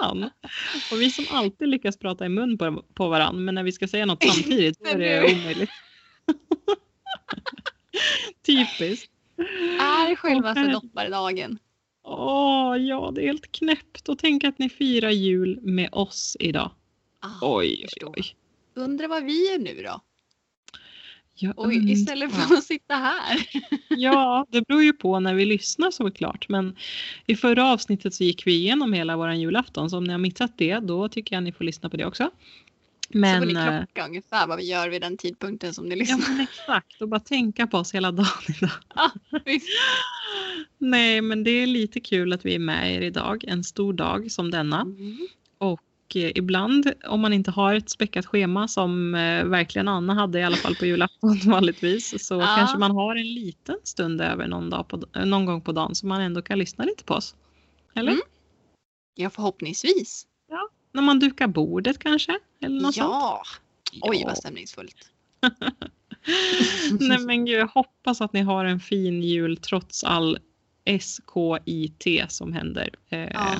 Ja, nästan. Och vi som alltid lyckas prata i mun på, på varandra, men när vi ska säga något samtidigt så är det omöjligt. Typiskt. Är självaste dopparedagen. Åh, ja, det är helt knäppt. Och tänk att ni firar jul med oss idag. Ah, Oj, oj, oj. Undrar vad vi är nu då? Jag Oj, istället för att sitta här. Ja, det beror ju på när vi lyssnar såklart. Men i förra avsnittet så gick vi igenom hela vår julafton. Så om ni har missat det, då tycker jag ni får lyssna på det också. så Men, får ni eh, klocka ungefär vad vi gör vid den tidpunkten som ni ja, lyssnar. men exakt. Och bara tänka på oss hela dagen idag. Nej, men det är lite kul att vi är med er idag. En stor dag som denna. Mm. Och eh, ibland om man inte har ett späckat schema som eh, verkligen Anna hade i alla fall på julafton vanligtvis. Så Ja. kanske man har en liten stund över någon, dag på, eh, någon gång på dagen så man ändå kan lyssna lite på oss. Eller? Mm. Ja, förhoppningsvis. När man dukar bordet kanske? Eller något sånt. ja. Oj, Ja. vad stämningsfullt. Nej men gud, jag hoppas att ni har en fin jul trots all SKIT som händer. Eh, Ah,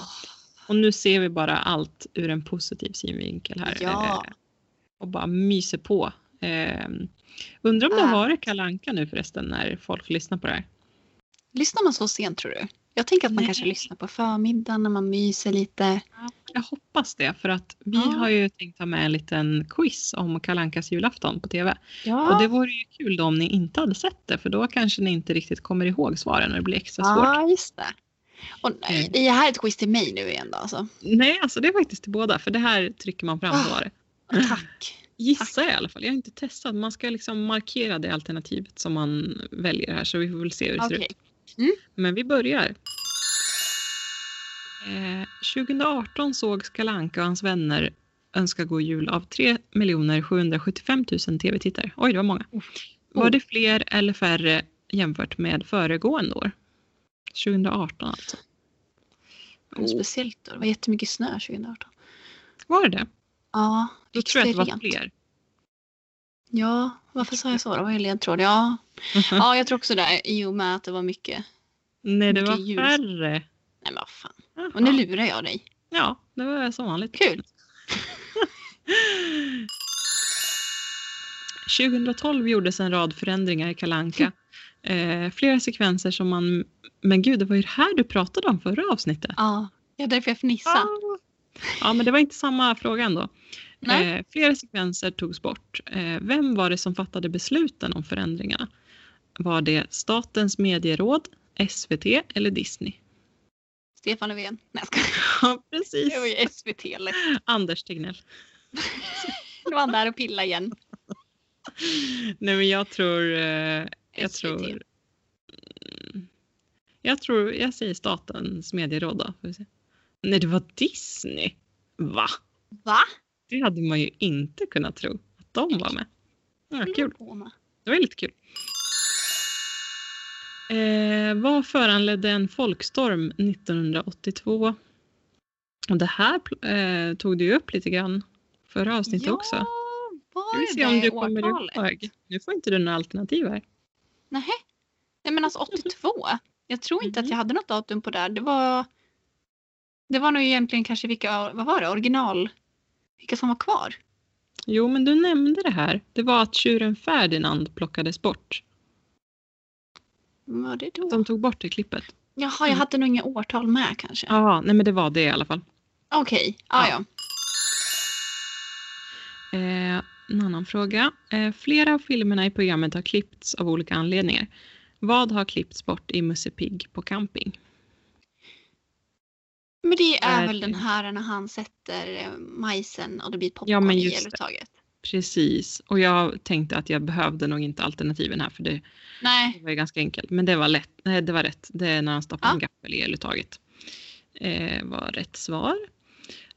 Och nu ser vi bara allt ur en positiv synvinkel här. Ja. Eh, och bara myser på. Eh, undrar om det Ah. har varit Kalle Anka nu förresten när folk lyssnar på det här. lyssnar man så sent tror du? Jag tänker att man Nej. kanske lyssnar på förmiddagen när man myser lite. Jag hoppas det för att vi Ja. har ju tänkt ha med en liten quiz om Kalle Ankas julafton på TV. Ja, Och det vore ju kul då om ni inte hade sett det för då kanske ni inte riktigt kommer ihåg svaren och det blir extra svårt. ja just det. Och nej, det är här ett quiz till mig nu igen då alltså. Nej, alltså det är faktiskt till båda för det här trycker man fram svaret. Tack. Gissar jag i alla fall. Jag har inte testat. Man ska liksom markera det alternativet som man väljer här så vi får väl se hur det ser Okej. ut. Mm. Men vi börjar. Eh, 2018 såg Kalle Anka och hans vänner önska god jul av 3 775 000 tv-tittare. Oj, det var många. Var Oh. det fler eller färre jämfört med föregående år? 2018 alltså. Oh. Speciellt då. Det var jättemycket snö 2018. Var det det? Ja, Då tror jag att det var fler. Ja, varför sa jag så? Det var ju ledtråd. Ja. ja, jag tror också det. I och med att det var mycket. Nej, det var ljus. färre. Nej men vad fan. Jaha. Och nu lurar jag dig. Ja, det var som vanligt. Kul. 2012 gjordes en rad förändringar i Kalle Anka. Eh, flera sekvenser som man... Men gud, det var ju det här du pratade om förra avsnittet. Ja, det är därför jag fnissade. Ja, men det var inte samma fråga ändå. Eh, flera sekvenser togs bort. Eh, vem var det som fattade besluten om förändringarna? Var det Statens medieråd, SVT eller Disney? Stefan Löfven. Nej jag skojar. Ja, precis. Det var ju SVT lätt. Anders Tegnell. Nu var han där och pilla igen. Nej, men jag tror... Jag SVT. tror... Mm, Jag tror... Jag säger Statens medieråd då. Får vi se. Nej, det var Disney. Va? Va? Det hade man ju inte kunnat tro att de var med. Ja, kul. Det var lite kul. Eh, vad föranledde en folkstorm 1982? Och det här eh, tog du upp lite grann förra avsnittet ja, också. var vi det se om du kommer ihåg. Nu får inte du några alternativ här. Nej. Nej men alltså 82. Jag tror inte att jag hade något datum på det. här. Det var Det var nog egentligen kanske vilka, vad var det, original? Vilka som var kvar? Jo, men du nämnde det här. Det var att tjuren Ferdinand plockades bort. Var det då? De tog bort det klippet. Jaha, jag Mm. hade nog inga årtal med kanske. Ja, nej men det var det i alla fall. Okej, ja Ja. ja. Eh, en annan fråga. Eh, flera av filmerna i programmet har klippts av olika anledningar. Vad har klippts bort i Musse Pigg på camping? Men det är Där- väl den här när han sätter eh, majsen och det blir popcorn Ja, men i just det. eluttaget. Precis, och jag tänkte att jag behövde nog inte alternativen här för det Nej, var ju ganska enkelt. Men det var, lätt, nej, det var rätt. Det är när han stoppar Ja. en gaffel i eluttaget. Eh, var rätt svar.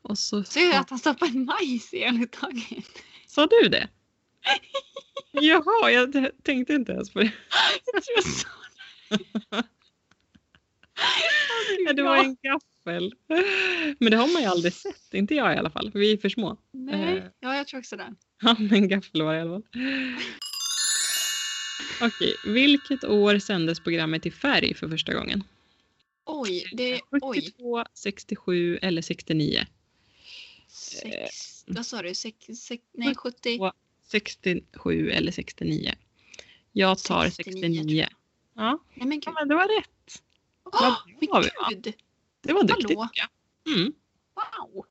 Och så ser jag att han stoppar en majs i eluttaget. Sa du det? Jaha, jag tänkte inte ens på det. Jag tror jag sa det. Ja, det var en gaffel. Men det har man ju aldrig sett, inte jag i alla fall. Vi är för små. Nej, Eh. ja jag tror också det. Ja, men en gaffel var det i alla fall. Okej, vilket år sändes programmet i färg för första gången? Oj, det... Oj. 72, 67 eller 69? Sex, vad sa du? Sex, sex, nej, 70. 67 eller 69? Jag tar 69, 69. Ja, Nej men ja men det var rätt. Var. men gud. Det var duktigt. Mm. Wow.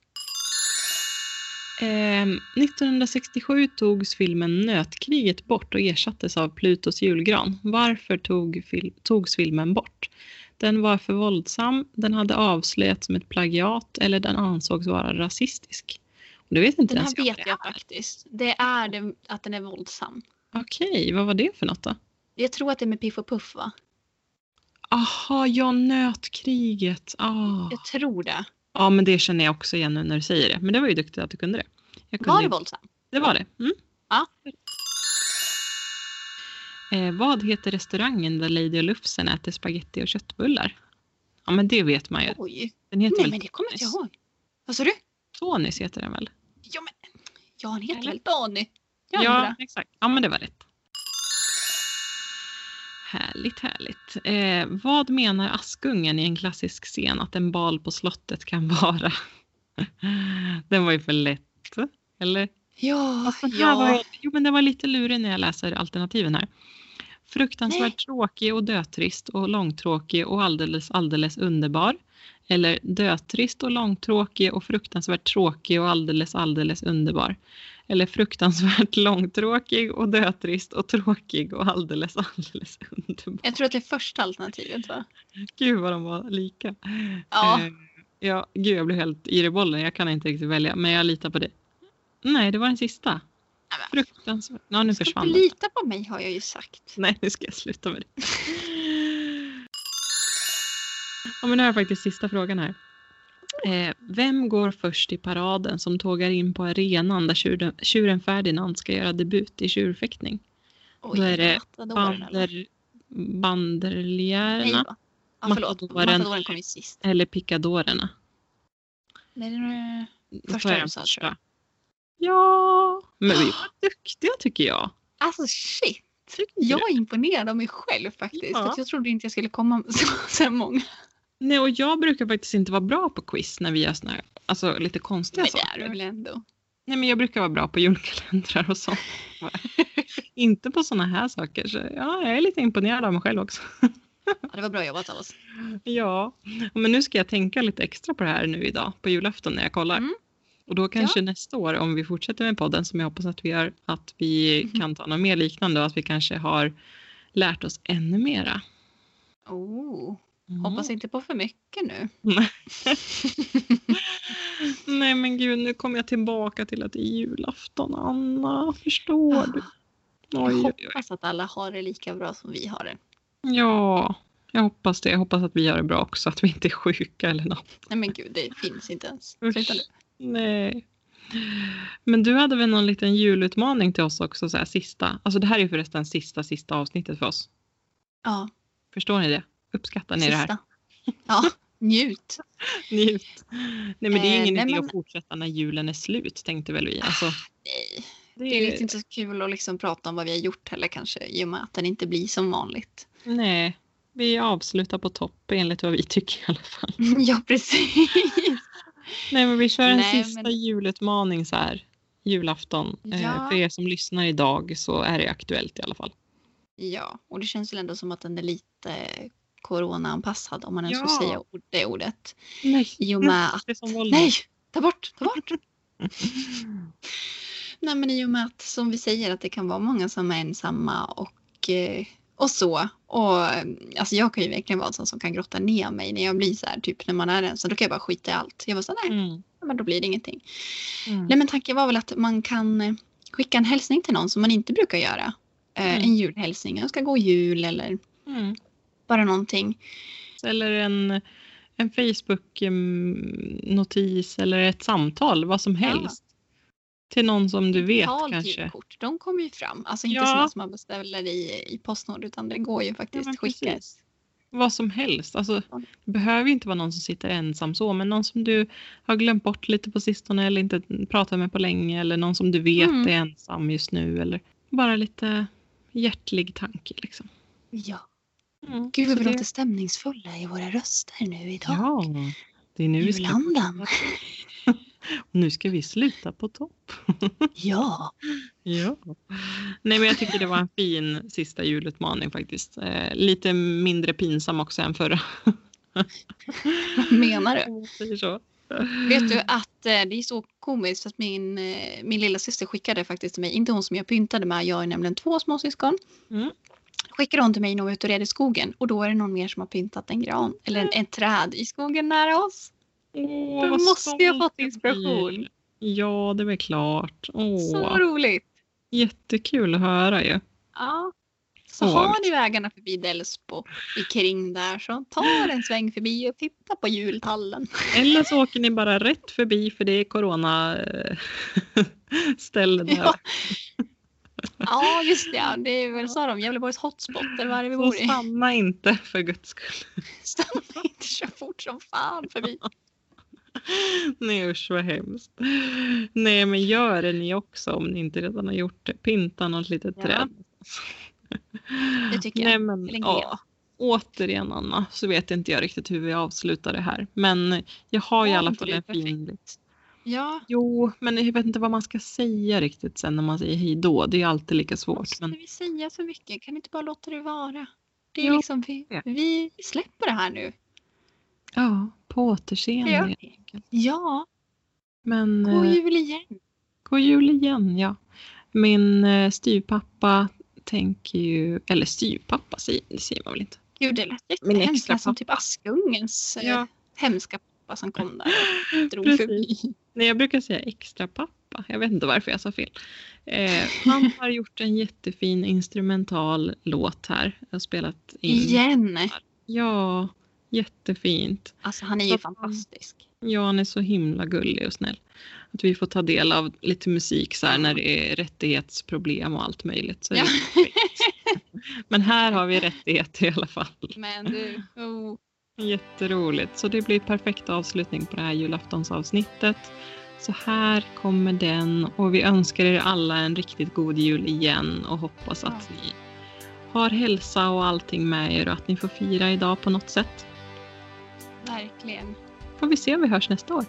Ehm, 1967 togs filmen Nötkriget bort och ersattes av Plutos julgran. Varför tog fil- togs filmen bort? Den var för våldsam, den hade avslöjats som ett plagiat eller den ansågs vara rasistisk. Det vet inte Den här ens jag vad vet jag är. faktiskt. Det är det, att den är våldsam. Okej, vad var det för något då? Jag tror att det är med Piff och Puff va? Aha, ja, Nötkriget. Ah. Jag tror det. Ja, men det känner jag också igen nu när du säger det. Men det var ju duktigt att du kunde det. Jag kunde Var det inte- våldsam? Det var det. Mm. Ja. Eh, vad heter restaurangen där Lady och Lufsen äter spaghetti och köttbullar? Ja, men det vet man ju. Oj. Den heter Nej väl men det kommer inte jag Tonys? ihåg. Vad sa du? Tonys heter den väl? Ja men. Ja han heter Eller? väl Dani? Ja, Ja. exakt. Ja, men det var rätt. Härligt, härligt. Eh, vad menar Askungen i en klassisk scen att en bal på slottet kan vara? Den var ju för lätt. Eller? Ja. Här ja. var, jo, men den var lite lurig när jag läser alternativen här. Fruktansvärt Nej. tråkig och dötrist och långtråkig och alldeles, alldeles underbar. Eller dötrist och långtråkig och fruktansvärt tråkig och alldeles, alldeles underbar. Eller fruktansvärt långtråkig och dötrist och tråkig och alldeles, alldeles underbar. Jag tror att det är första alternativet va? Gud vad de var lika. Ja. Eh, ja, gud jag blev helt yr i bollen. Jag kan inte riktigt välja, men jag litar på dig. Nej, det var den sista. Fruktansvärt. Ja, nu Ska försvann du lita på mig har jag ju sagt. Nej, nu ska jag sluta med det. Ja, men nu har jag faktiskt sista frågan här. Eh, vem går först i paraden som tågar in på arenan där tjuren, tjuren Ferdinand ska göra debut i tjurfäktning? Oj, Då är det? Bander, va? Ja. Matadoren. Eller picadorerna? Nej, det är... Då Första du sa, tror jag. Ja, men vi var duktiga tycker jag. Alltså shit. Jag det? är imponerad av mig själv faktiskt. Ja. Jag trodde inte jag skulle komma så, så många. Nej, och jag brukar faktiskt inte vara bra på quiz när vi gör såna här, alltså lite konstiga Men det saker. är du väl ändå? Nej, men jag brukar vara bra på julkalendrar och sånt. inte på såna här saker. Så ja, jag är lite imponerad av mig själv också. Ja, det var bra jobbat av oss. ja, men nu ska jag tänka lite extra på det här nu idag på julafton när jag kollar. Mm. Och då kanske nästa år om vi fortsätter med podden som jag hoppas att vi gör, att vi Mhm. kan ta något mer liknande och att vi kanske har lärt oss ännu mera. Oh, Mm. hoppas inte på för mycket nu. Nej men gud, nu kommer jag tillbaka till att det är julafton Anna. Förstår du? Jag Oj, oj. hoppas att alla har det lika bra som vi har det. Ja, jag hoppas det. Jag hoppas att vi gör det bra också. Att vi inte är sjuka eller något. Nej men gud, det finns inte ens. Usch. Sluta nu. Nej. Men du hade väl någon liten julutmaning till oss också, så här, sista. Alltså det här är förresten sista, sista avsnittet för oss. Ja, Förstår ni det? Uppskattar ni det här? sista. Ja, njut. Njut. Nej men det är Eh, ingen nej, idé men- att fortsätta när julen är slut, tänkte väl vi. Alltså, Nej, det det är lite inte så kul att liksom prata om vad vi har gjort heller kanske. I och med att den inte blir som vanligt. Nej, vi avslutar på topp enligt vad vi tycker i alla fall. ja, precis. Nej men vi kör en Nej, sista men- julutmaning så här. Julafton. Eh, Ja. för er som lyssnar idag så är det aktuellt i alla fall. Ja, och det känns väl ändå som att den är lite corona-anpassad om man ens Ja. får säga det ordet. Nej, I och med att... Nej! Ta bort! Ta bort! Nej men i och med att som vi säger att det kan vara många som är ensamma och, eh, och så. Och alltså jag kan ju verkligen vara en sån som kan grotta ner mig när jag blir så här typ när man är ensam. Då kan jag bara skita i allt. Jag var så här, nej Mm. men då blir det ingenting. Mm. Nej men tanken var väl att man kan eh, skicka en hälsning till någon som man inte brukar göra. Eh, Mm. En julhälsning, jag ska gå jul eller Mm. Bara någonting. Eller en, en Facebook-notis eller ett samtal, vad som Ja. helst. Till någon som du vet Digitalt kanske. julkort, de kommer ju fram. Alltså inte Ja. sådana som man beställer i, i Postnord utan det går ju Ja, faktiskt men skicka. Vad som helst. Alltså, Ja. det behöver ju inte vara någon som sitter ensam så, men någon som du har glömt bort lite på sistone eller inte pratat med på länge eller någon som du vet Mm. är ensam just nu eller bara lite hjärtlig tanke liksom. Ja. Mm, Gud vad vi låter stämningsfulla i våra röster nu idag. Ja, det är nu vi ska Julandan. Nu ska vi sluta på topp. Ja. Ja. Nej men jag tycker det var en fin sista julutmaning faktiskt. Eh, lite mindre pinsam också än förra. Vad menar du? Säger så. Vet du att eh, det är så komiskt att min, eh, min lilla syster skickade faktiskt till mig, inte hon som jag pyntade med, jag är nämligen två småsyskon. Mm. Skickade hon till mig när hon var ute och red i skogen och då är det någon mer som har pyntat en gran eller en, ett träd i skogen nära oss. Åh, Då måste jag ha fått inspiration. Ja, det är väl klart. Åh, Så roligt! jättekul att höra ju. Ja. Så Åh. har ni vägarna förbi Delsbo i kring där så ta en sväng förbi och titta på jultallen. Eller så åker ni bara rätt förbi för det är corona eh, ställe där. Ja. Ja just det, ja. det är väl så de Gävleborgs hotspot eller vad är det vi bor i. stanna inte för guds skull. Stanna inte så fort som fan förbi. Nej usch vad hemskt. Nej men gör det ni också om ni inte redan har gjort det. Pynta något litet Ja. träd. Det tycker Nej jag. men ja. Återigen Anna så vet inte jag riktigt hur vi avslutar det här. Men jag har i Var alla fall en fin... Ja, Jo men jag vet inte vad man ska säga riktigt sen när man säger hej då. Det är alltid lika svårt. måste Men vi säga så mycket? Kan vi inte bara låta det vara? Det är Ja, liksom vi, det. vi släpper det här nu. ja, på återseende. Helt enkelt. Ja, Men, god eh, jul igen. God jul igen, ja. Min eh, styvpappa tänker ju, eller styvpappa säger, säger man väl inte. Gud, det lät jättehemskt. Som typ Askungens eh, Ja. hemska pappa som kom där och drog Precis. förbi. Nej, jag brukar säga extra pappa. Jag vet inte varför jag sa fel. Eh, han har gjort en jättefin instrumental låt här och spelat in. Igen. Ja, jättefint. Alltså han är ju Så- fantastisk. Ja, han är så himla gullig och snäll. Att vi får ta del av lite musik så här när det är rättighetsproblem och allt möjligt. Så Ja. Men här har vi rättigheter i alla fall. Men du, oh, Jätteroligt. Så det blir perfekt avslutning på det här julaftonsavsnittet. Så här kommer den och vi önskar er alla en riktigt god jul igen och hoppas att ni har hälsa och allting med er och att ni får fira idag på något sätt. verkligen. Får vi se om vi hörs nästa år.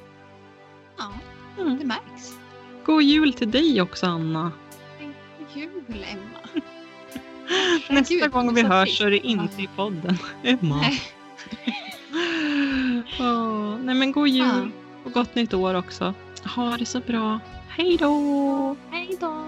Ja, Mm. det märks. God jul till dig också Anna. God jul, Emma. Nästa Gud, gång vi hörs så är det inte i podden. Emma. Nej. Åh, nej men god jul Ja. och gott nytt år också. Ha det så bra. Hej då! Hej då!